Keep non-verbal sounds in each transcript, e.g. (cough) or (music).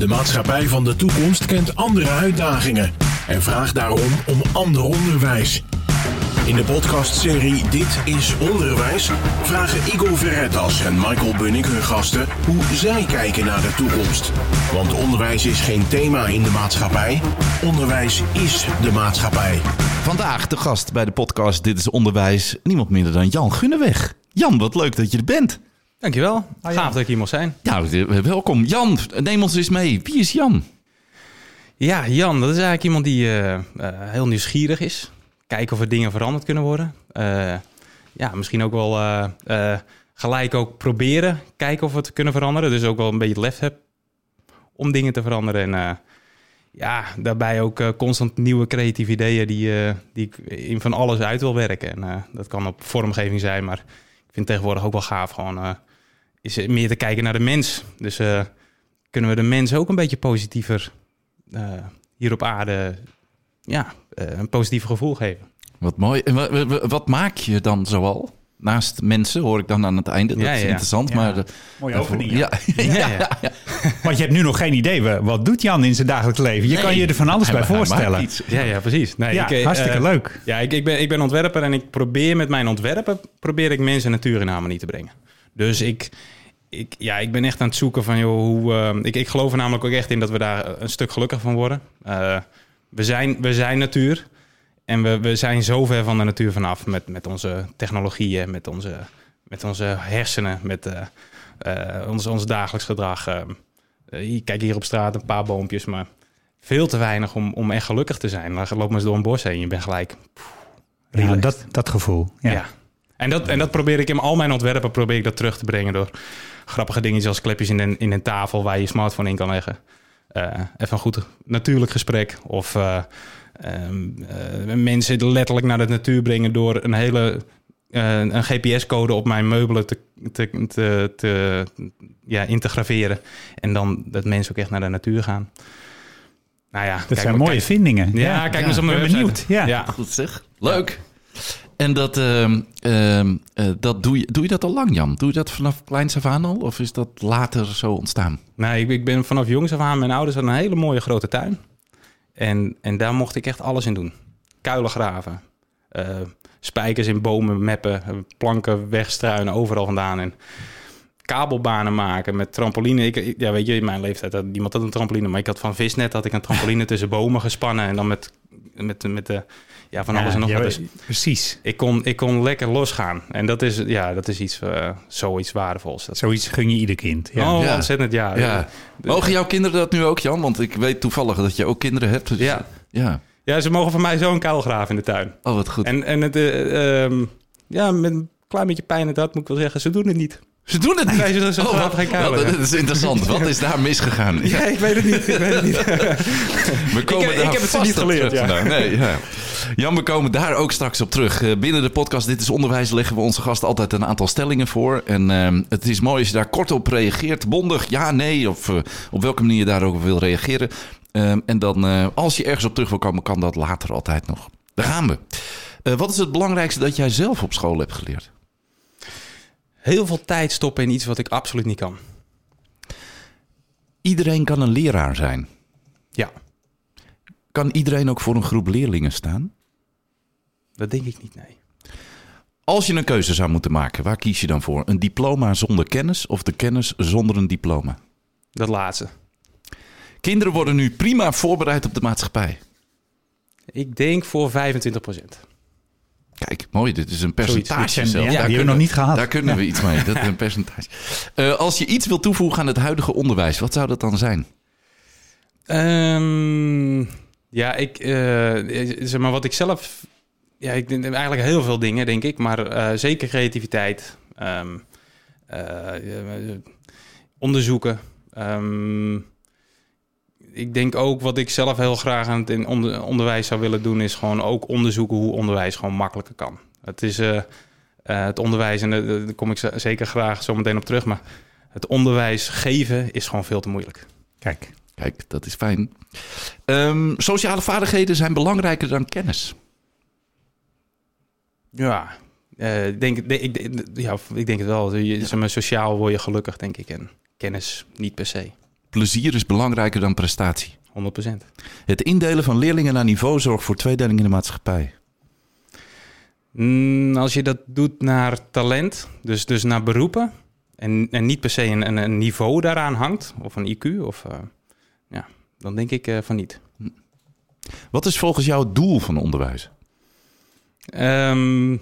De maatschappij van de toekomst kent andere uitdagingen en vraagt daarom om ander onderwijs. In de podcastserie Dit is Onderwijs vragen Igor Verretas en Michael Bunnik hun gasten hoe zij kijken naar de toekomst. Want onderwijs is geen thema in de maatschappij, onderwijs is de maatschappij. Vandaag de gast bij de podcast Dit is Onderwijs, niemand minder dan Jan Gunneweg. Jan, wat leuk dat je er bent. Dankjewel. Gaaf dat ik hier mag zijn. Ja, welkom. Jan, neem ons eens mee. Wie is Jan? Ja, Jan, dat is eigenlijk iemand die uh, uh, heel nieuwsgierig is. Kijken of er dingen veranderd kunnen worden. Uh, ja, misschien ook wel gelijk ook proberen. Kijken of we het kunnen veranderen. Dus ook wel een beetje het lef heb om dingen te veranderen. En ja, daarbij ook constant nieuwe creatieve ideeën die, die ik in van alles uit wil werken. En dat kan op vormgeving zijn, maar ik vind tegenwoordig ook wel gaaf gewoon is meer te kijken naar de mens. Dus uh, kunnen we de mens ook een beetje positiever uh, hier op aarde ja, uh, een positief gevoel geven. Wat mooi. En wat, wat, maak je dan zoal? Naast mensen hoor ik dan aan het einde. Dat ja, is ja. interessant. Ja. Maar Mooie opening. (laughs) Ja. Ja. Want je hebt nu nog geen idee. Wat doet Jan in zijn dagelijks leven? Je Nee. kan je er van alles Hij- bij hij voorstellen. Ja, ja, precies. Nee, Ja, ik, eh, hartstikke eh, leuk. Ja, ik, ik, ben, ik ben ontwerper en ik probeer met mijn ontwerpen probeer ik mensen en natuur in harmonie te brengen. Dus ik, ik, ja, ik ben echt aan het zoeken van, joh, hoe... eh, ik, ik geloof er namelijk ook echt in dat we daar een stuk gelukkiger van worden. Eh, we, zijn, we zijn natuur en we, we zijn zo ver van de natuur vanaf met, met onze technologieën, met onze, met onze hersenen, met eh, ons, ons dagelijks gedrag. Kijk hier op straat een paar boompjes, maar veel te weinig om, om echt gelukkig te zijn. Dan loop maar eens door een bos heen, je bent gelijk Ja, relaxed. dat, dat gevoel. Ja. Ja. En, dat, en dat probeer ik in al mijn ontwerpen probeer ik dat terug te brengen door grappige dingetjes als klepjes in een, in een tafel waar je je smartphone in kan leggen. Eh, even een goed natuurlijk gesprek. Of eh, ehm, eh, mensen letterlijk naar de natuur brengen door een hele een GPS-code op mijn meubelen te, te, te, te, ja, in te graveren. En dan dat mensen ook echt naar de natuur gaan. Nou ja, Dat kijk zijn maar- mooie kijk- vindingen. Ja, kijk eens op mijn ben website. benieuwd. Ja. ja. Goed zeg. Leuk. En dat, ehm, ehm, eh, dat doe, je, doe je dat al lang, Jan? Doe je dat vanaf kleins af aan al? Of is dat later zo ontstaan? Nee, ik, ik ben vanaf jongs af aan... Mijn ouders hadden een hele mooie grote tuin. En, en daar mocht ik echt alles in doen. Kuilen graven. eh, spijkers in bomen meppen. Planken wegstruinen, overal vandaan. En kabelbanen maken met trampoline. Ik, ja, weet je, in mijn leeftijd had niemand had een trampoline. Maar ik had van Visnet had ik een trampoline (laughs) tussen bomen gespannen. En dan met, met, met de... Ja, van alles en nog wat. Dus Precies. ik kon, ik kon lekker losgaan. En dat is, ja, dat is iets, eh, zoiets waardevols. Dat, Zoiets gun je ieder kind. Ja. Oh, Ja. ontzettend, ja. Ja. Mogen jouw kinderen dat nu ook, Jan? Want ik weet toevallig dat je ook kinderen hebt. Dus, Ja. Ja. Ja, ze mogen van mij zo een kuil graven in de tuin. Oh, wat goed. En, en het, ehm, ja, met een klein beetje pijn in het hart moet ik wel zeggen, ze doen het niet. Ze doen het niet. Nee, ze- ze oh, wat, dat is interessant. Wat is daar misgegaan? Ja, ik weet het niet. Ik weet het niet. (laughs) We komen heb- daar ik heb het niet op geleerd, ja. Nee, ja. Jan, we komen daar ook straks op terug. Eh, Binnen de podcast Dit is Onderwijs leggen we onze gast altijd een aantal stellingen voor. En ehm, het is mooi als je daar kort op reageert. Bondig, ja, nee, of eh, op welke manier je daarover wil reageren. Ehm, en dan, eh, als je ergens op terug wil komen, kan dat later altijd nog. Daar gaan we. Wat is het belangrijkste dat jij zelf op school hebt geleerd? Heel veel tijd stoppen in iets wat ik absoluut niet kan. Iedereen kan een leraar zijn. Ja, Kan iedereen ook voor een groep leerlingen staan? dat denk ik niet, nee. Als je een keuze zou moeten maken, waar kies je dan voor? Een diploma zonder kennis of de kennis zonder een diploma? Dat laatste. Kinderen worden nu prima voorbereid op de maatschappij. Ik denk voor 25 procent. Kijk, mooi, dit is een percentage zelf. Ja, die Daar hebben we nog niet gehad. Daar kunnen we iets mee, dat is een (laughs) percentage. Eh, als je iets wil toevoegen aan het huidige onderwijs, wat zou dat dan zijn? Ehm, ja, ik, eh, zeg maar wat ik zelf, ja, ik denk eigenlijk heel veel dingen, denk ik, maar eh, zeker creativiteit, ehm, eh, eh, onderzoeken. Ehm, ik denk ook wat ik zelf heel graag aan het in onder- onderwijs zou willen doen, is gewoon ook onderzoeken hoe onderwijs gewoon makkelijker kan. Het is eh, eh, het onderwijs, en eh, daar kom ik zeker graag zo meteen op terug, maar het onderwijs geven is gewoon veel te moeilijk. Kijk, Kijk, dat is fijn. Ehm, sociale vaardigheden zijn belangrijker dan kennis. Ja, eh, ik denk, de- ik, de- ja, ik denk het wel. Je, maar, sociaal word je gelukkig, denk ik. En kennis niet per se. Plezier is belangrijker dan prestatie. 100%. Het indelen van leerlingen naar niveau zorgt voor tweedeling in de maatschappij. Mm, als je dat doet naar talent, dus, dus naar beroepen, en, en niet per se een, een, niveau daaraan hangt, of een IQ, of, eh, ja, dan denk ik eh, van niet. Wat is volgens jou het doel van onderwijs? Ehm,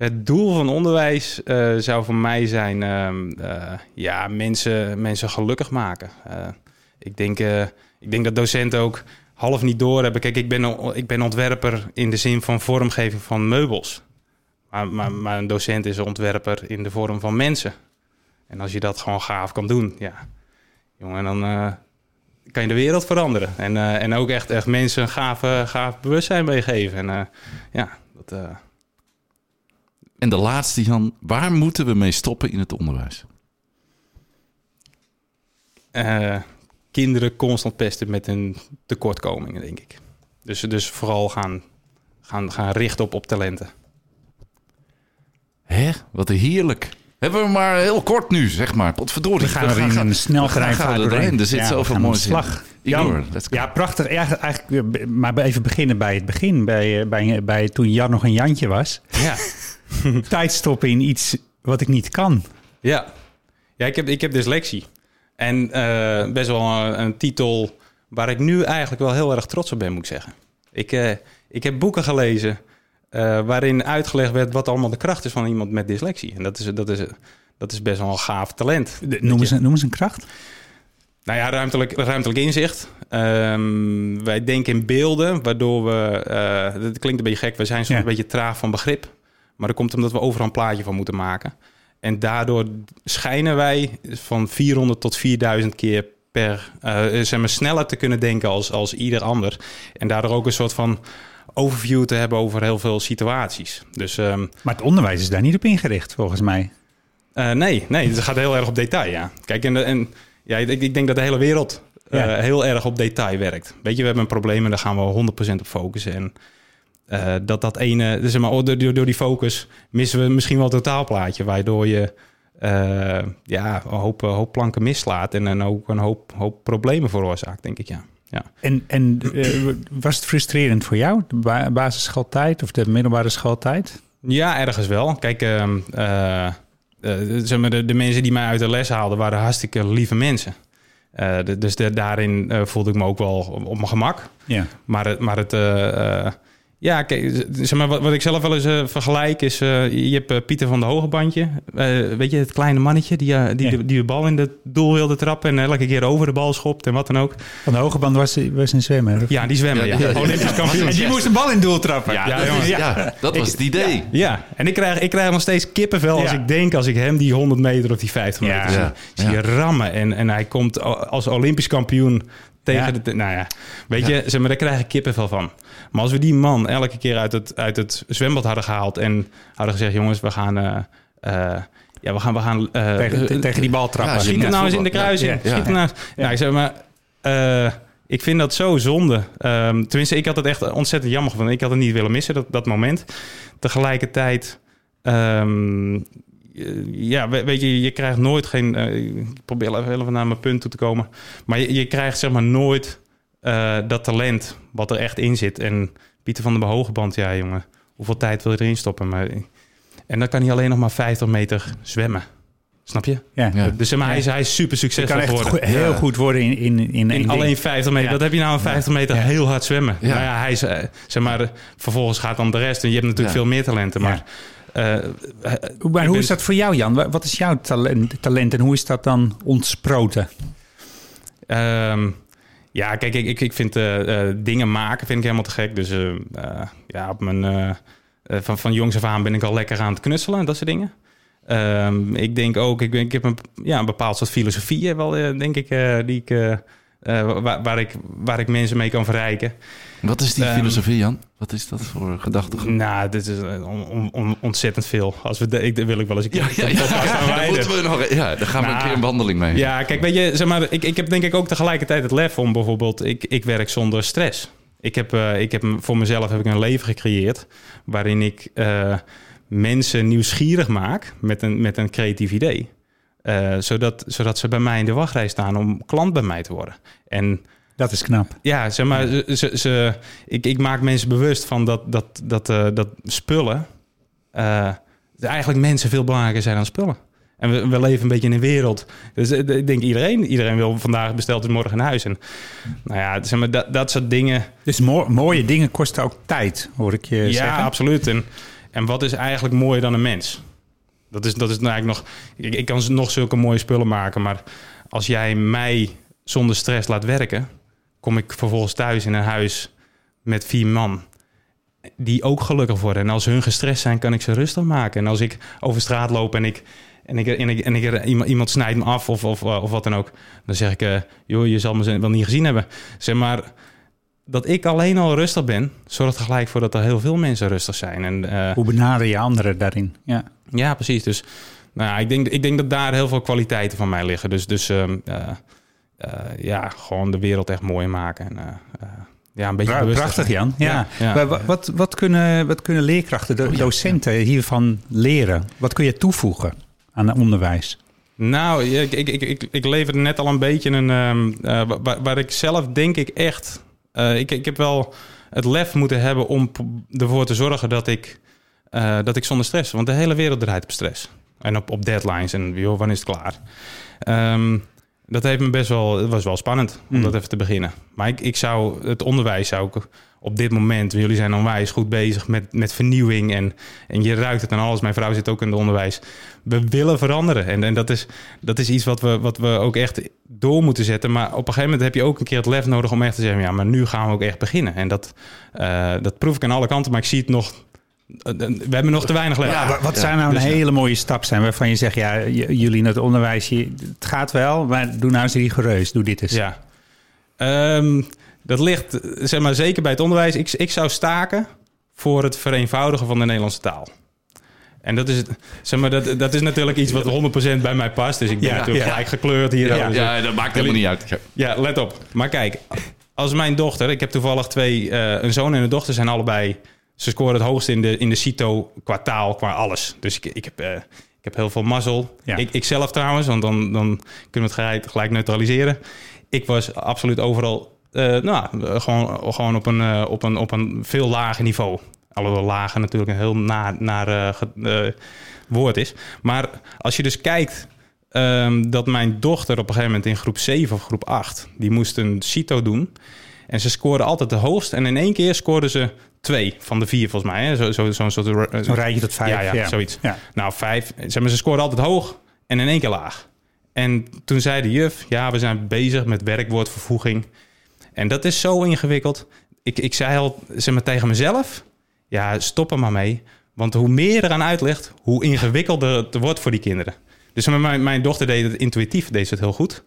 het doel van onderwijs eh, zou voor mij zijn ehm, eh, ja, mensen, mensen gelukkig maken. Eh, ik, denk, ik denk dat docenten ook half niet doorhebben. Kijk, ik ben, ik ben ontwerper in de zin van vormgeving van meubels. Maar, maar, maar een docent is een ontwerper in de vorm van mensen. En als je dat gewoon gaaf kan doen, ja, jongen, dan kan je de wereld veranderen. En, en ook echt, echt mensen een gaaf, gaaf bewustzijn meegeven. En ja, dat... En de laatste, Jan. Waar moeten we mee stoppen in het onderwijs? eh, kinderen constant pesten met hun tekortkomingen, denk ik. Dus, dus vooral gaan, gaan, gaan richten op, op talenten. Hè? Wat heerlijk. Hebben we maar heel kort nu, zeg maar. Potverdorie. We gaan er in een snel we gaan- er doorheen. Er zit Ja, zoveel moois in. Jan. Ja, prachtig. Eigenlijk, eigenlijk, eh, maar even beginnen bij het begin. Bij, eh, bij, bij toen Jan nog een Jantje was. Ja. (laughs) Tijd stoppen in iets wat ik niet kan. Ja, ja ik, heb, ik heb dyslexie. En eh, best wel een, een titel waar ik nu eigenlijk wel heel erg trots op ben, moet ik zeggen. Ik, eh, ik heb boeken gelezen eh, waarin uitgelegd werd wat allemaal de kracht is van iemand met dyslexie. En dat is, dat is, dat is best wel een gaaf talent. De- Noem eens, een- noem eens een kracht. Nou ja, ruimtelijk, ruimtelijk inzicht. Ehm, wij denken in beelden, waardoor we... eh dat klinkt een beetje gek, we zijn soms Ja. een beetje traag van begrip. Maar dat komt omdat we overal een plaatje van moeten maken. En daardoor schijnen wij van 400 tot 4000 keer per... eh, zeg maar sneller te kunnen denken als, als ieder ander. En daardoor ook een soort van overview te hebben over heel veel situaties. Dus ehm, Maar het onderwijs is daar niet op ingericht, volgens mij. eh, nee, nee, het gaat heel erg op detail, ja. Kijk, en, en ja, ik, ik denk dat de hele wereld eh, Ja. heel erg op detail werkt. Weet je, we hebben een probleem en daar gaan we 100% op focussen. En eh, dat dat ene, dus zeg maar, door, door die focus missen we misschien wel het totaalplaatje, waardoor je ja, een hoop, hoop planken mislaat en dan ook een hoop, hoop problemen veroorzaakt, denk ik, ja. Ja. En, en eh, was het frustrerend voor jou, de ba- basisschooltijd of de middelbare schooltijd? Ja, ergens wel. Kijk, ehm, eh, eh, zeg maar, de, de mensen die mij uit de les haalden waren hartstikke lieve mensen. De- dus de- daarin voelde ik me ook wel op, op mijn gemak. Ja. Maar het, maar het ja, kijk, zeg maar, wat, wat ik zelf wel eens eh, vergelijk is, eh, je hebt eh, Pieter van de Hogebandje. Eh, weet je, het kleine mannetje die, die, Ja. de, die de bal in het doel wilde trappen en elke keer over de bal schopt en wat dan ook. Van de hoge band was, was een zwemmer. Ja, die zwemmen, ja. Ja, ja, ja. Olympisch kampioen. En die moest een bal in doel trappen. Ja, Ja, dat, jongens. is- ja, dat was het idee. Ja, en ik krijg, ik krijg nog steeds kippenvel als ik denk, als ik hem die 100 meter of die 50 Ja. meter zie, Ja. zie rammen. En, en hij komt als Olympisch kampioen tegen Ja. de... Nou ja, weet je, zeg maar, daar krijg ik kippenvel van. Maar als we die man elke keer uit het, uit het zwembad hadden gehaald en hadden gezegd, jongens, we gaan... eh, eh, ja, we gaan... We gaan eh, Tegen, tegen die bal trappen. Ja, Schiet hem nou eens in de kruising. Schiet hem nou... Nou, ik zeg maar... ik vind dat zo zonde. Ehm, tenminste, ik had het echt ontzettend jammer gevonden. Ik had het niet willen missen, dat, dat moment. Tegelijkertijd... ehm, ja, we- weet je, je krijgt nooit geen... eh, ik probeer even even naar mijn punt toe te komen. Maar je, je krijgt zeg maar nooit eh, dat talent wat er echt in zit. En Pieter van der Behogeband, ja jongen, hoeveel tijd wil je erin stoppen? Maar, en dan kan hij alleen nog maar 50 meter zwemmen. Snap je? Ja. Ja. Dus zeg maar, hij, is, hij is super succesvol kan echt geworden. goed- heel Ja. goed worden in, in, in, één In alleen 50 meter. Ja. Dat heb je nou een 50 meter Ja. heel hard zwemmen. Ja. Nou ja, hij is, eh, zeg maar, eh, vervolgens gaat dan de rest. En je hebt natuurlijk Ja. veel meer talenten. Maar, eh, eh, Maar ik hoe is dat voor jou, Jan? Wa- Wat is jouw talent, talent en hoe is dat dan ontsproten? Ehm, ja, kijk, ik, ik, ik vind eh, eh, dingen maken vind ik helemaal te gek. Dus eh, eh, ja, op mijn, eh, eh, van, van jongs af aan ben ik al lekker aan het knutselen en dat soort dingen. Ehm, ik denk ook, ik, ben- ik heb een, ja, een bepaald soort filosofie, eh, wel, eh, denk ik, eh, die ik, eh, eh, waar, waar, ik, waar ik mensen mee kan verrijken. Wat is die Ehm, filosofie, Jan? Wat is dat voor gedachtegoed? Nou, dit is eh, on- on- on- ontzettend veel. Als we de, ik, wil ik wel eens een keer Ja, ja, ja, (laughs) moeten we nog, ja, daar gaan we een Nou, keer een wandeling mee. Ja, kijk, weet je, zeg maar, ik, ik heb denk ik ook tegelijkertijd het lef om bijvoorbeeld, ik, ik werk zonder stress. Ik heb, eh, ik heb voor mezelf heb ik een leven gecreëerd waarin ik eh, mensen nieuwsgierig maak met een, met een creatief idee. Zodat, zodat ze bij mij in de wachtrij staan om klant bij mij te worden. En Dat is knap. ja, zeg maar, ze, ze, ze- ik, ik maak mensen bewust van dat, dat, dat, eh, dat spullen eh, eigenlijk mensen veel belangrijker zijn dan spullen. En we, we leven een beetje in een wereld. Dus eh, ik denk iedereen, iedereen wil vandaag besteld is morgen in huis. En nou ja, zeg maar, dat, dat soort dingen. Dus mo- mooie dingen kosten ook tijd, hoor ik je ja, zeggen. absoluut. En, en wat is eigenlijk mooier dan een mens? Dat is, dat is nou eigenlijk nog. Ik, ik kan nog zulke mooie spullen maken, maar als jij mij zonder stress laat werken, kom ik vervolgens thuis in een huis met vier man. Die ook gelukkig worden. En als hun gestrest zijn, kan ik ze rustig maken. En als ik over straat loop en ik. En ik, en ik, en ik iemand, iemand snijdt me af of, of, of wat dan ook. Dan zeg ik, eh, joh, je zal me wel niet gezien hebben. Zeg maar, dat ik alleen al rustig ben, zorgt er gelijk voor dat er heel veel mensen rustig zijn. En eh, Hoe benader je anderen daarin? Ja. ja, precies. Dus nou, ik, denk, ik denk dat daar heel veel kwaliteiten van mij liggen. Dus, dus ehm, eh, eh, ja, gewoon de wereld echt mooi maken. En, eh, eh, ja, een beetje Prachtig. Jan. Ja. Ja, Wat, wat, kunnen, wat kunnen leerkrachten, Oh, de, docenten hiervan leren? Wat kun je toevoegen aan het onderwijs? Nou, ik, ik, ik, ik, ik leverde net al een beetje een... ehm, eh, wa- waar, waar ik zelf denk ik echt... eh, ik, ik heb wel het lef moeten hebben om ervoor te zorgen dat ik, eh, dat ik zonder stress... Want de hele wereld draait op stress. En op, op deadlines en joh, wanneer is het klaar? Ehm, dat heeft me best wel... Het was wel spannend om Mm. dat even te beginnen. Maar ik, ik zou... Het onderwijs zou ik op dit moment... Jullie zijn onwijs goed bezig met, met vernieuwing. En, en je ruikt het aan alles. Mijn vrouw zit ook in het onderwijs. We willen veranderen. En, en dat, is, dat is iets wat we, wat we ook echt door moeten zetten. Maar op een gegeven moment heb je ook een keer het lef nodig... om echt te zeggen... Ja, maar nu gaan we ook echt beginnen. En dat, eh, dat proef ik aan alle kanten. Maar ik zie het nog... eh, We hebben nog te weinig lef. Ja, wa- wat zou nou een Dus, ja. hele mooie stap zijn waarvan je zegt, ja, jullie in het onderwijs, je- het gaat wel, maar doe nou eens rigoureus, doe dit eens. Ja. Ehm, dat ligt eh, zeg maar, zeker bij het onderwijs. Ik, ik zou staken voor het vereenvoudigen van de Nederlandse taal. En dat is, het, zeg maar, dat, dat is natuurlijk iets wat 100% bij mij past. Dus ik ben Ja, natuurlijk ja. gelijk gekleurd hier. Ja, Dus, ja, dat maakt helemaal niet uit. Ja. ja, let op. Maar kijk, als mijn dochter... Ik heb toevallig twee... eh, een zoon en een dochter zijn allebei... Ze scoren het hoogst in de, in de CITO qua taal, qua alles. Dus ik, ik, heb, eh, ik heb heel veel mazzel. Ja. Ik, ik zelf trouwens, want dan, dan kunnen we het gelijk, gelijk neutraliseren. Ik was absoluut overal... eh, nou, gewoon, gewoon op, een, eh, op, een, op een veel lager niveau. Alhoewel lager natuurlijk een heel naar, naar woord is. Maar als je dus kijkt ehm, dat mijn dochter op een gegeven moment in groep 7 of groep 8... die moest een CITO doen. En ze scoorde altijd de hoogst. En in één keer scoorde ze twee van de vier volgens mij. Hè? Zo, zo, zo'n soort... eh, Zo'n rijtje tot vijf. Ja, ja, zoiets. Ja. Nou, vijf. Zeg maar, ze scoorde altijd hoog en in één keer laag. En toen zei de juf, ja, we zijn bezig met werkwoordvervoeging. En dat is zo ingewikkeld. Ik, ik zei al zeg maar, tegen mezelf, ja, stop er maar mee. Want hoe meer eraan uitlegt, hoe ingewikkelder het wordt voor die kinderen. Dus mijn, mijn dochter deed het intuïtief, deed ze het heel goed.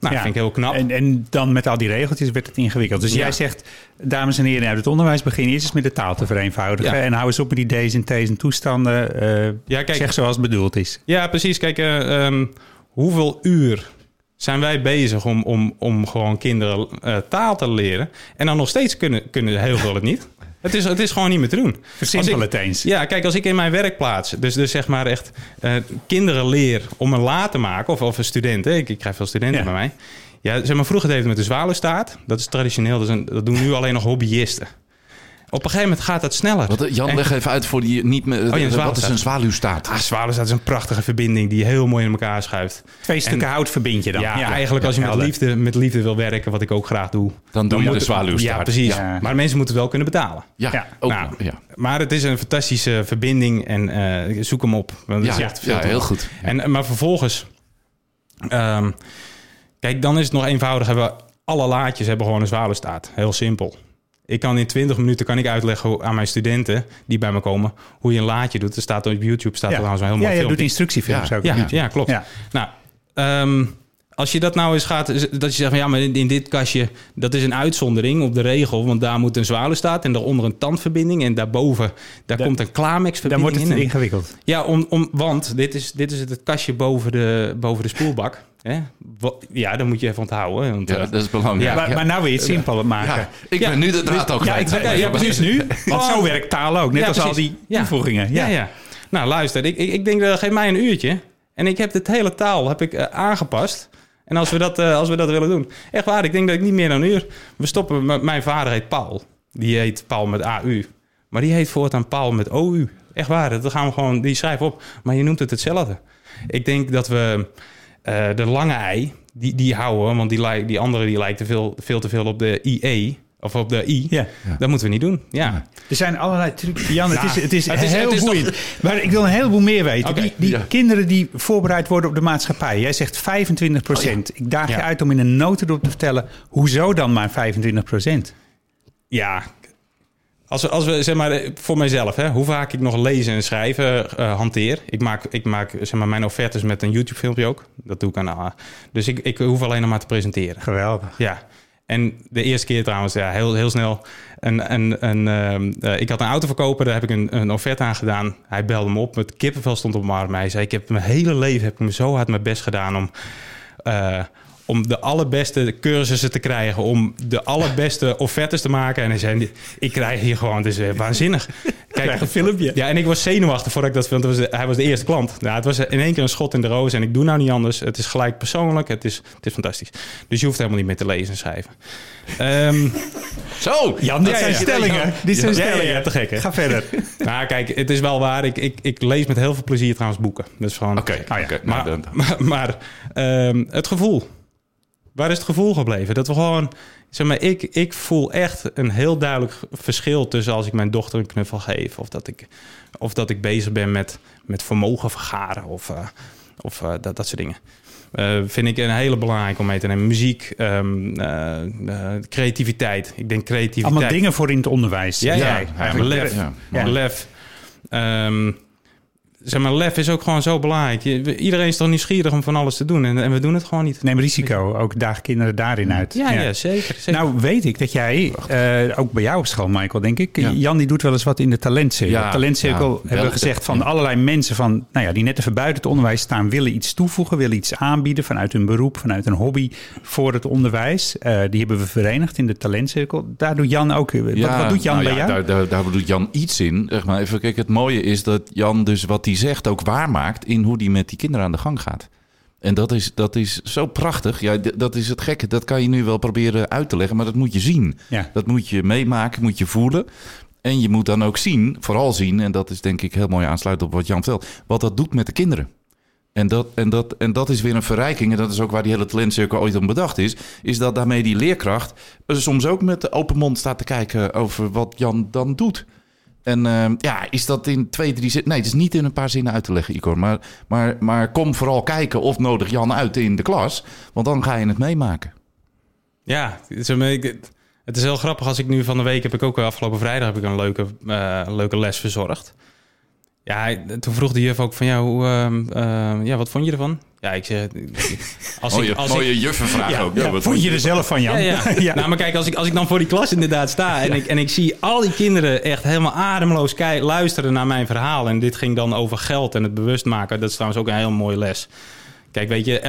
Nou, Ja. vind ik heel knap. En, en dan met al die regeltjes werd het ingewikkeld. Dus Ja. jij zegt, dames en heren uit het onderwijs, begin eerst eens met de taal te vereenvoudigen. Ja. En hou eens op met die D's en T's en toestanden. eh, Ja, kijk, zeg zoals het bedoeld is. Ja, precies. Kijk, eh, ehm, hoeveel uur zijn wij bezig om, om, om gewoon kinderen eh, taal te leren? En dan nog steeds kunnen, kunnen heel veel het niet. Het is, het is gewoon niet meer te doen. Versimpel het eens. Ja, kijk, als ik in mijn werkplaats, dus, dus zeg maar echt eh, kinderen leer om een la te maken, of, of studenten, ik, ik krijg veel studenten Ja. bij mij. Ja, zeg maar, vroeger deed het met de zwaluwstaart. Dat is traditioneel, dat, is een, dat doen nu alleen nog hobbyisten. Op een gegeven moment gaat dat sneller. Wat, Jan, En- leg even uit voor die niet meer. een wat is een zwaluwstaat? Ah, zwaluwstaart is een prachtige verbinding die heel mooi in elkaar schuift. Twee stukken hout verbind je dan. Ja, eigenlijk als je met liefde, met liefde wil werken, wat ik ook graag doe. Dan doe je moet- de zwaluwstaart. Ja, precies. Ja. Maar mensen moeten het wel kunnen betalen. Ja, Ja. ook. Nou, ja. Maar het is een fantastische verbinding en eh, zoek hem op. Want Ja, is echt veel heel goed. En, maar vervolgens, ehm, kijk, dan is het nog eenvoudig. Hebben alle laadjes hebben gewoon een zwaluwstaart. Heel simpel. Ik kan in 20 minuten kan ik uitleggen aan mijn studenten die bij me komen hoe je een laadje doet. Er staat op YouTube staat Ja, trouwens een heel ja je filmpje. doet instructiefilms Ja. ook. Ja, ja, klopt. Nou, ehm, als je dat nou eens gaat, dat je zegt van ja, maar in, dit kastje, dat is een uitzondering op de regel, want daar moet een zwaluwstaart en daaronder een tandverbinding en daarboven, daar Da- komt een Klamex Dan wordt het in. ingewikkeld. Ja, om, om, want dit is, dit is het kastje boven de, boven de spoelbak. Hè? Ja, dat moet je even onthouden. Want, Ja, eh, dat is belangrijk. Ja, Maar, Ja. maar nou wil je het simpeler maken. Ja, ik Ja. ben nu de draad ook Ja, kwijt. ik, ja, ja, precies nu. (laughs) Want zo werkt taal ook. Net Ja, als al die toevoegingen. Ja, Ja. ja. Nou, luister, ik, ik, ik denk, dat geef mij een uurtje. En ik heb dit hele taal heb ik, eh, aangepast. En als we, dat, eh, als we dat willen doen. Echt waar, ik denk dat ik niet meer dan een uur... We stoppen, m- mijn vader heet Paul. Die heet Paul met AU. Maar die heet voortaan Paul met OU. Echt waar, dat gaan we gewoon... Die schrijven op. Maar je noemt het hetzelfde. Ik denk dat we eh, de lange ei, die, die houden... Want die, die andere die lijkt te veel, veel te veel op de IE... Of op de I. Ja. Dat moeten we niet doen. Ja. Er zijn allerlei trucs. Jan, het is, het is het is- heel het is boeiend. Maar ik wil een heleboel meer weten. Die die ja. kinderen die voorbereid worden op de maatschappij. Jij zegt 25 procent. Ik daag je uit om in een notendop te vertellen... hoezo dan maar 25 procent? Ja, als we, als we zeg maar, eh, voor mijzelf, hè, hoe vaak ik nog lezen en schrijven eh, hanteer. Ik maak, ik maak zeg maar, mijn offertes met een YouTube-filmpje ook. Dat doe ik aan. eh, dus ik, ik hoef alleen nog maar te presenteren. Geweldig. Ja. En de eerste keer trouwens, ja, heel, heel snel. Een, een, een, ehm, eh, ik had een autoverkoper, daar heb ik een, een offerte aan gedaan. Hij belde me op, met kippenvel stond op mijn arm. Hij zei, ik heb mijn hele leven heb ik me zo hard mijn best gedaan om... om de allerbeste cursussen te krijgen, om de allerbeste (laughs) offertes te maken. En hij zei, ik krijg hier gewoon, het is eh, waanzinnig. (laughs) Kijk, een filmpje. Ja, en ik was zenuwachtig voordat ik dat film, want het was de- hij was de eerste klant. Nou, het was in één keer een schot in de roos en ik doe nou niet anders. Het is gelijk persoonlijk, het is, het is fantastisch. Dus je hoeft helemaal niet meer te lezen en schrijven. Ehm, (laughs) Zo! Jan, dit Ja, zijn ja. stellingen. Dit zijn Ja, ja, ja, stellingen. te gek, hè? Ga verder. nou, kijk, het is wel waar. Ik, ik, ik lees met heel veel plezier trouwens boeken. Dat is gewoon... Oké, oké, nou, Maar, maar, maar, ehm, het gevoel. Waar is het gevoel gebleven? Dat we gewoon... Zeg maar, ik, ik voel echt een heel duidelijk verschil tussen als ik mijn dochter een knuffel geef... of dat ik, of dat ik bezig ben met, met vermogen vergaren of, eh, of eh, dat, dat soort dingen. Eh, vind ik een hele belangrijke om mee te nemen. Muziek, ehm, eh, eh, creativiteit. Ik denk creativiteit. Allemaal dingen voor in het onderwijs. Ja, ja. Lef. ja. Ja. Lef. Ehm, zeg maar, lef is ook gewoon zo belangrijk. Je- iedereen is toch nieuwsgierig om van alles te doen en, en we doen het gewoon niet. Neem risico. Ook daag kinderen daarin uit. Ja, ja. zeker, zeker. Nou weet ik dat jij, eh, ook bij jou op school Michael denk ik, Ja. Jan die doet wel eens wat in de talentcirkel. Ja, talentcirkel ja, hebben we gezegd van ja. allerlei mensen van, nou ja, die net even buiten het onderwijs staan, willen iets toevoegen, willen iets aanbieden vanuit hun beroep, vanuit een hobby voor het onderwijs. Eh, die hebben we verenigd in de talentcirkel. Daar doet Jan ook. wat, wat doet Jan nou bij ja, jou? Daar, daar, daar doet Jan iets in. Zeg maar even, kijk, het mooie is dat Jan dus wat hij zegt ook waarmaakt in hoe hij met die kinderen aan de gang gaat. En dat is, dat is zo prachtig. Ja, dat is het gekke. Dat kan je nu wel proberen uit te leggen, maar dat moet je zien. Ja. Dat moet je meemaken, moet je voelen. En je moet dan ook zien, vooral zien, en dat is denk ik heel mooi aansluitend op wat Jan vertelt, wat dat doet met de kinderen. En dat, en, dat, en dat is weer een verrijking. En dat is ook waar die hele talentcirkel ooit om bedacht is. Is dat daarmee die leerkracht eh, soms ook met de open mond staat te kijken over wat Jan dan doet. En eh, ja, is dat in twee, drie zinnen? Nee, het is niet in een paar zinnen uit te leggen, Igor. Maar, maar, maar kom vooral kijken of nodig Jan uit in de klas. Want dan ga je het meemaken. Ja, het is heel grappig als ik nu van de week heb ik ook afgelopen vrijdag heb ik een leuke, eh, leuke les verzorgd. Ja, toen vroeg de juf ook van ja, hoe, ehm, ehm, ja, wat vond je ervan? Ja, ik zeg, (laughs) als Mooie, ik, als mooie ik, juffenvraag Ja, ook. ja, wat vond je er zelf van Jan? Ja, ja. (laughs) Nou, maar kijk, als ik, als ik dan voor die klas inderdaad sta en, ik, en ik zie al die kinderen echt helemaal ademloos luisteren naar mijn verhaal. En dit ging dan over geld en het bewust maken. Dat is trouwens ook een heel mooie les. Kijk, weet je,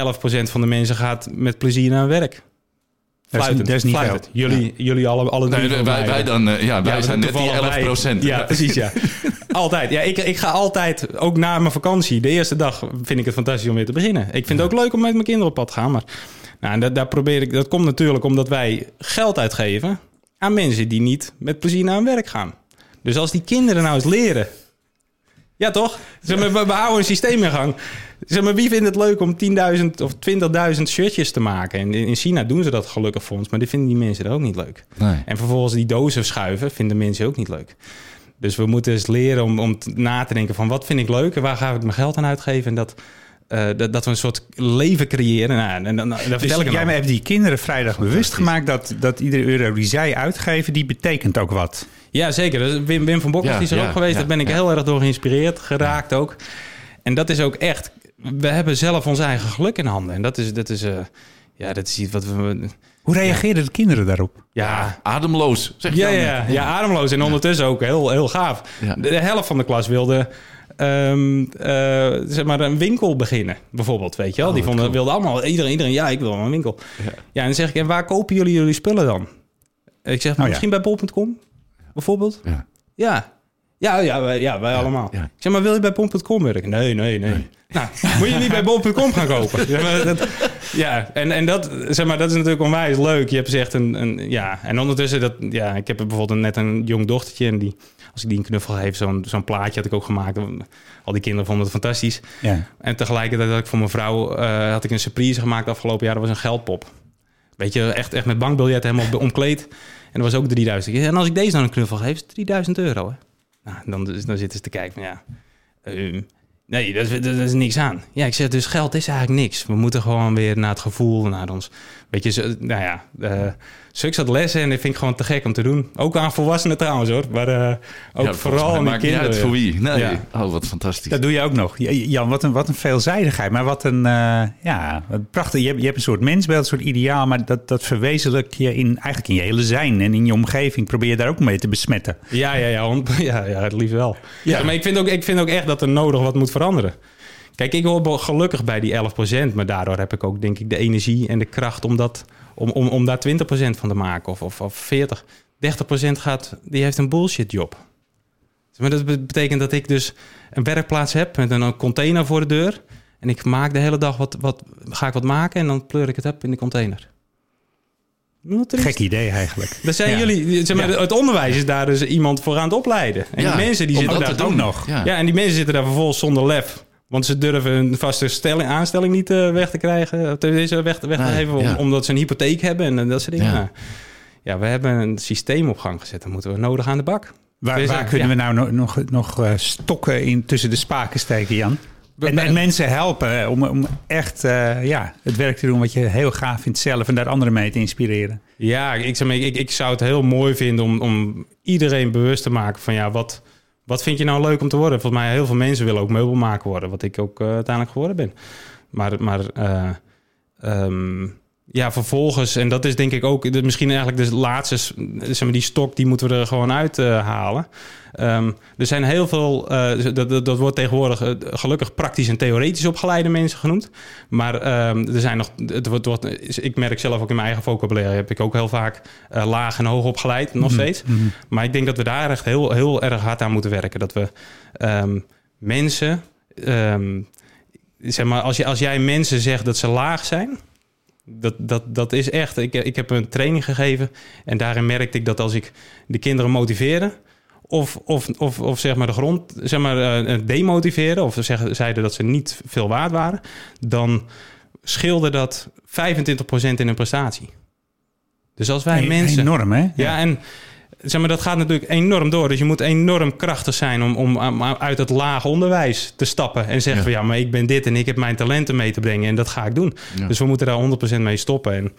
11% van de mensen gaat met plezier naar werk. Dat is- Fluitend, dat is niet fluitend. Jullie, jullie alle, alle Nee, wij, wij dan, eh, ja, wij Ja, zijn net die toevallig 11 wij- procent. Ja, (laughs) precies, ja. Altijd. Ja, ik, ik ga altijd, ook na mijn vakantie, de eerste dag vind ik het fantastisch om weer te beginnen. Ik vind het ook leuk om met mijn kinderen op pad te gaan. Maar nou, en dat, daar probeer ik, dat komt natuurlijk omdat wij geld uitgeven aan mensen die niet met plezier naar hun werk gaan. Dus als die kinderen nou eens leren. Ja, toch? Zeg maar, we, houden een systeem in gang. Zeg maar, wie vindt het leuk om 10.000 of 20.000 shirtjes te maken? En in in China doen ze dat gelukkig voor ons, maar die vinden die mensen er ook niet leuk. Nee. En vervolgens die dozen schuiven vinden mensen ook niet leuk. Dus we moeten eens leren om, om na te denken van wat vind ik leuk en waar ga ik mijn geld aan uitgeven. En dat, eh, dat, dat we een soort leven creëren. Nou, en dan, Dus vertel ik jij hebt die kinderen vrijdag bewust gemaakt dat, dat iedere euro die zij uitgeven, die betekent ook wat. Ja, zeker. Dus Wim, Wim van Bokkels Ja, die is er ja, ook geweest. ja, Daar ben ik ja. heel erg door geïnspireerd, geraakt ook. En dat is ook echt... We hebben zelf ons eigen geluk in handen. En dat is, dat is, eh, ja, dat is iets wat we... Hoe reageerden de kinderen daarop? Ja, Ademloos, zeg Ja, ja, ja, ademloos. En ondertussen ook heel, heel gaaf. Ja. De, de helft van de klas wilde ehm, eh, zeg maar een winkel beginnen, bijvoorbeeld. Weet je wel? Oh, Die vonden, cool. wilden allemaal, iedereen, iedereen, ja, ik wil wel een winkel. Ja. Ja. en dan zeg ik, en waar kopen jullie jullie spullen dan? Ik zeg, ja. misschien bij bol.com, bijvoorbeeld. Ja. Ja. Ja, ja, wij, ja, wij allemaal. ja. Ik zeg, maar wil je bij bol.com werken? Nee, nee, nee. Nou, moet je niet bij bol.com gaan kopen. (laughs) Ja, maar dat, ja, en, en dat, zeg maar, dat is natuurlijk onwijs leuk. Je hebt dus echt een, een ja, en ondertussen, dat, ja, ik heb bijvoorbeeld net een jong dochtertje en die, als ik die een knuffel geef, zo'n zo'n plaatje had ik ook gemaakt. Al die kinderen vonden het fantastisch. Ja. En tegelijkertijd had ik voor mijn vrouw eh, had ik een surprise gemaakt afgelopen jaar. Dat was een geldpop. Weet je, echt, echt met bankbiljetten helemaal omkleed. En dat was ook 3000. En als ik deze dan een knuffel geef, is het 3000 euro. Hè? Nou, dan, dan zitten ze te kijken van ja... ehm, nee, dat, dat, is niks aan. Ja, ik zeg dus geld is eigenlijk niks. We moeten gewoon weer naar het gevoel, naar ons... Weet je, zo- nou ja, eh zulke soort lessen en dat vind ik gewoon te gek om te doen. Ook aan volwassenen trouwens hoor. Maar eh, ook Ja, vooral aan die maakt niet kinderen. uit voor wie. Nee. Ja. Oh, wat fantastisch. Dat doe je ook nog. Ja, Jan, wat een, wat een veelzijdigheid. Maar wat een, eh, ja, prachtig. Je hebt, je hebt een soort mensbeeld, een soort ideaal. Maar dat, dat verwezenlijk je in, eigenlijk in je hele zijn en in je omgeving. Probeer je daar ook mee te besmetten. Ja, ja, ja, (laughs) ja, ja het liefst wel. Ja. maar ik vind, ook, ik vind ook echt dat er nodig wat moet veranderen. Kijk, ik hoor wel gelukkig bij die 11%, maar daardoor heb ik ook denk ik de energie en de kracht om, dat, om, om, om daar 20% van te maken of, of, of 40. 30% gaat, die heeft een bullshit job. Maar dat betekent dat ik dus een werkplaats heb met een container voor de deur. En ik maak de hele dag wat, wat, ga ik wat maken en dan pleur ik het op in de container. Gek idee eigenlijk. Dan zijn Ja. jullie, zeg maar, Ja. het onderwijs is daar dus iemand voor aan het opleiden. En Ja, die mensen die zitten dat daar doen. nog. Ja. Ja, en die mensen zitten daar vervolgens zonder lef. Want ze durven een vaste stelling, aanstelling niet eh, weg te krijgen. Deze weg, weg te geven. ja. Omdat ze een hypotheek hebben en eh, dat soort dingen. Ja. We hebben een systeem op gang gezet. Dan moeten we nodig aan de bak. Waar, Dus, waar eh, kunnen we nou nog, nog, nog stokken in tussen de spaken steken, Jan? En, mensen helpen om, om echt ja, het werk te doen wat je heel gaaf vindt zelf en daar anderen mee te inspireren. Ja, ik, ik, ik zou het heel mooi vinden om, om iedereen bewust te maken van ja, wat, wat vind je nou leuk om te worden? Volgens mij heel veel mensen willen ook meubelmaker worden, wat ik ook eh, uiteindelijk geworden ben. Maar, maar eh, ehm, ja, vervolgens, en dat is denk ik ook misschien eigenlijk de laatste, zeg maar, die stok, die moeten we er gewoon uit eh, halen. Ehm, er zijn heel veel, eh, dat, dat, dat wordt tegenwoordig eh, gelukkig praktisch en theoretisch opgeleide mensen genoemd. Maar ehm, er zijn nog, het wordt, wordt, ik merk zelf ook in mijn eigen vocabulaire, heb ik ook heel vaak laag en hoog opgeleid, nog steeds. Maar ik denk dat we daar echt heel, heel erg hard aan moeten werken. Dat we ehm, mensen, zeg maar, als, je, als jij mensen zegt dat ze laag zijn, dat, dat, dat is echt. Ik, ik heb een training gegeven en daarin merkte ik dat als ik de kinderen motiveerde. Of, of, of, of zeg maar de grond zeg maar, eh, demotiveren, of zeggen, zeiden dat ze niet veel waard waren, dan scheelde dat 25% in hun prestatie. Dus als wij mensen. Enorm, hè? Ja, en zeg maar, dat gaat natuurlijk enorm door. Dus je moet enorm krachtig zijn om, om om uit het lage onderwijs te stappen. En zeggen Ja. van ja, maar ik ben dit en ik heb mijn talenten mee te brengen. En dat ga ik doen. Ja. Dus we moeten daar 100% mee stoppen. En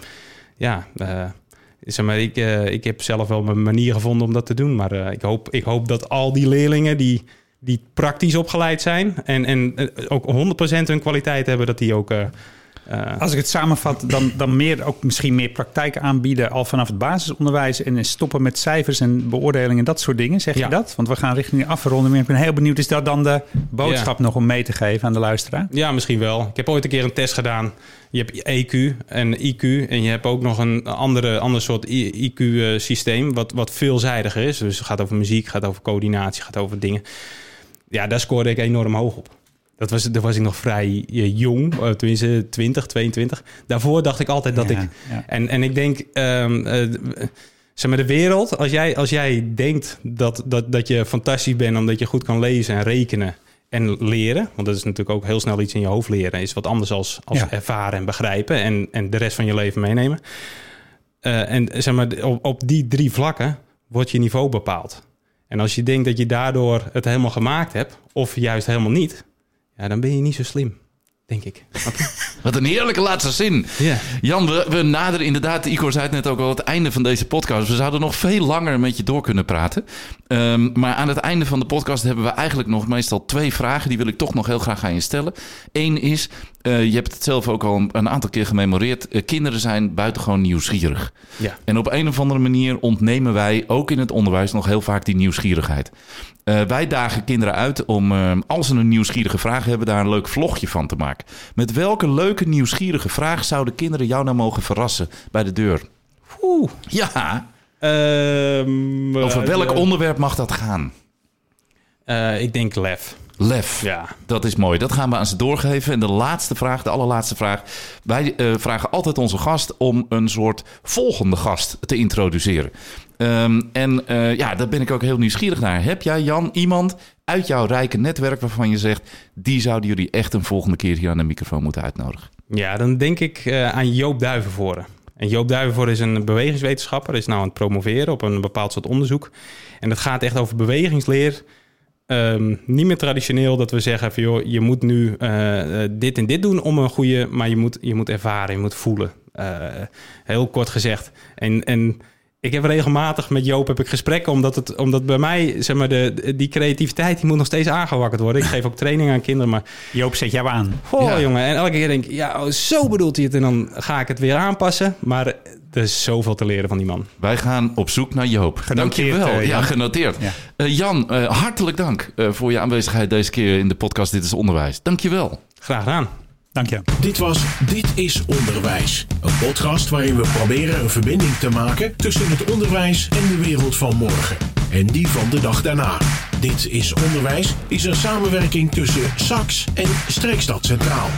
ja, eh, zeg maar, ik, eh, ik heb zelf wel mijn manier gevonden om dat te doen. Maar eh, ik, hoop, ik hoop dat al die leerlingen die, die praktisch opgeleid zijn... en, en ook 100% hun kwaliteit hebben, dat die ook... eh, eh, Als ik het samenvat, dan, dan meer, ook misschien meer praktijk aanbieden al vanaf het basisonderwijs en stoppen met cijfers en beoordelingen, dat soort dingen. Zeg Ja. je dat? Want we gaan richting de afronden. Maar ik ben heel benieuwd, is dat dan de boodschap nog om mee te geven aan de luisteraar? Ja, misschien wel. Ik heb ooit een keer een test gedaan. Je hebt EQ en IQ. En je hebt ook nog een andere, ander soort IQ-systeem. Wat, wat veelzijdiger is. Dus het gaat over muziek, gaat over coördinatie, gaat over dingen. Ja, daar scoorde ik enorm hoog op. Dat was, daar was ik nog vrij eh, jong, eh, tenminste 20, 22. Daarvoor dacht ik altijd dat Ja, ik. ja. En, en ik denk, ehm, eh, zeg maar, de wereld, als jij, als jij denkt dat, dat, dat je fantastisch bent omdat je goed kan lezen en rekenen en leren, want dat is natuurlijk ook heel snel iets in je hoofd leren, is wat anders als, als Ja. ervaren en begrijpen en, en de rest van je leven meenemen. En zeg maar, op, op die drie vlakken wordt je niveau bepaald. En als je denkt dat je daardoor het helemaal gemaakt hebt, of juist helemaal niet, ja, dan ben je niet zo slim, denk ik. (laughs) Wat een heerlijke laatste zin. Ja. Jan, we, we naderen inderdaad, Igor zei het net ook al, het einde van deze podcast. We zouden nog veel langer met je door kunnen praten. Ehm, maar aan het einde van de podcast hebben we eigenlijk nog meestal twee vragen. Die wil ik toch nog heel graag aan je stellen. Eén is, eh, je hebt het zelf ook al een, een aantal keer gememoreerd. eh, kinderen zijn buitengewoon nieuwsgierig. Ja. En op een of andere manier ontnemen wij ook in het onderwijs nog heel vaak die nieuwsgierigheid. Eh, wij dagen kinderen uit om, als ze een nieuwsgierige vraag hebben, daar een leuk vlogje van te maken. Met welke leuke nieuwsgierige vraag zouden kinderen jou nou mogen verrassen bij de deur? Oeh. Ja, Ehm, over welk onderwerp mag dat gaan? ik denk lef. Lef. Ja. Dat is mooi. Dat gaan we aan ze doorgeven. En de laatste vraag, de allerlaatste vraag. Wij uh, vragen altijd onze gast om een soort volgende gast te introduceren. Um, en uh, ja, daar ben ik ook heel nieuwsgierig naar. Heb jij, Jan, iemand uit jouw rijke netwerk waarvan je zegt... die zouden jullie echt een volgende keer hier aan de microfoon moeten uitnodigen? Ja, dan denk ik uh, aan Joop Duivenvoren. En Joop Duivenvoort is een bewegingswetenschapper. Is nou aan het promoveren op een bepaald soort onderzoek. En dat gaat echt over bewegingsleer Um, niet meer traditioneel dat we zeggen van joh, je moet nu uh, dit en dit doen om een goede, maar je moet, je moet ervaren, je moet voelen. Uh, heel kort gezegd. En, en ik heb regelmatig met Joop heb ik gesprekken, omdat, het, omdat bij mij, zeg maar, de, die creativiteit die moet nog steeds aangewakkerd worden. Ik geef ook training aan kinderen, maar... Joop zet jou aan. Oh, jongen. En elke keer denk ik, ja, oh, zo bedoelt hij het. En dan ga ik het weer aanpassen. Maar er is zoveel te leren van die man. Wij gaan op zoek naar Joop. Genoteerd, Dankjewel. Uh, ja, genoteerd. Ja. Uh, Jan, uh, hartelijk dank voor je aanwezigheid deze keer in de podcast Dit is Onderwijs. Dankjewel. Graag gedaan. Dank je. Dit was Dit is Onderwijs. Een podcast waarin we proberen een verbinding te maken tussen het onderwijs en de wereld van morgen. En die van de dag daarna. Dit is Onderwijs is een samenwerking tussen SAX en Streekstad Centraal.